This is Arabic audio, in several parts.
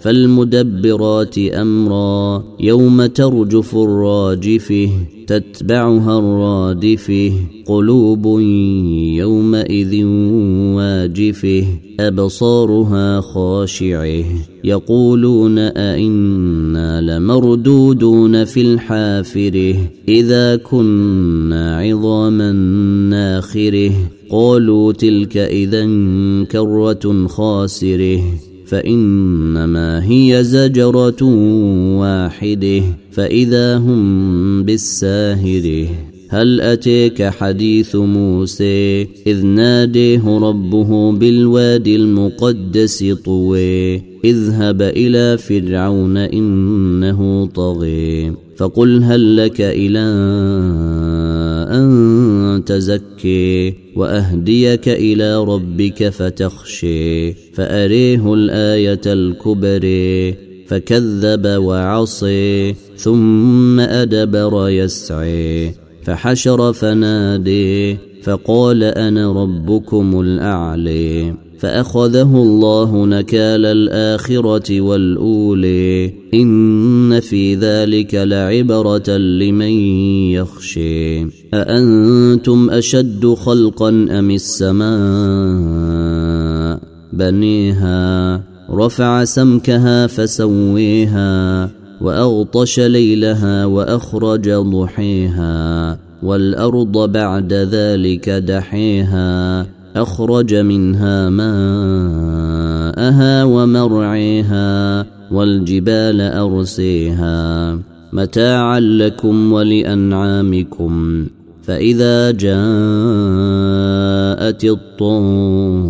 فالمدبرات أمرا يوم ترجف الراجفه تتبعها الرادفه قلوب يومئذ واجفه أبصارها خاشعة يقولون أئنا لمردودون في الحافرة إذا كنا عظاما ناخرة قالوا تلك اذا كرة خاسرة فإنما هي زجرة واحدة فإذا هم بالساهرة. هل أتيك حديث موسى؟ إذ ناديه ربه بالوادي المقدس طوي اذهب إلى فرعون إنه طغي فقل هل لك إلى تزكي وأهديك إلى ربك فتخشي فأريه الآية الكبرى فكذب وعصي ثم أدبر يسعي فحشر فنادي فقال أنا ربكم الاعلي فأخذه الله نكال الآخرة والاولي في ذلك لعبره لمن يخشي اانتم اشد خلقا ام السماء بنيها رفع سمكها فسويها واغطش ليلها واخرج ضحيها والارض بعد ذلك دحيها اخرج منها ماءها ومرعيها والجبال أرسيها متاعا لكم ولأنعامكم فإذا جاءت الطامة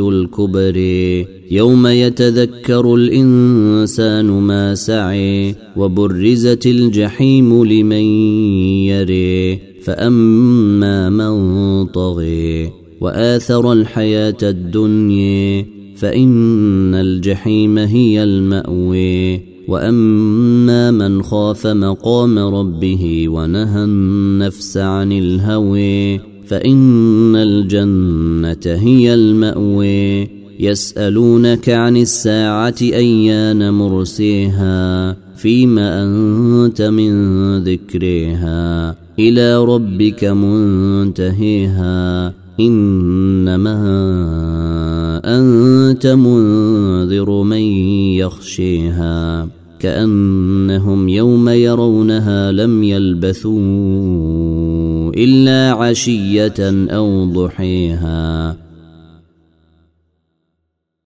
الكبر يوم يتذكر الإنسان ما سعي وبرزت الجحيم لمن يري فأما من طغي وآثر الحياة الدنيا فإن الجحيم هي الماوي وأما من خاف مقام ربه ونهى النفس عن الهوي فإن الجنة هي الماوي يسألونك عن الساعة أيان مرسيها فيما أنت من ذكرها إلى ربك منتهيها. إنما انت منذر من يخشيها كأنهم يوم يرونها لم يلبثوا إلا عشية أو ضحيها.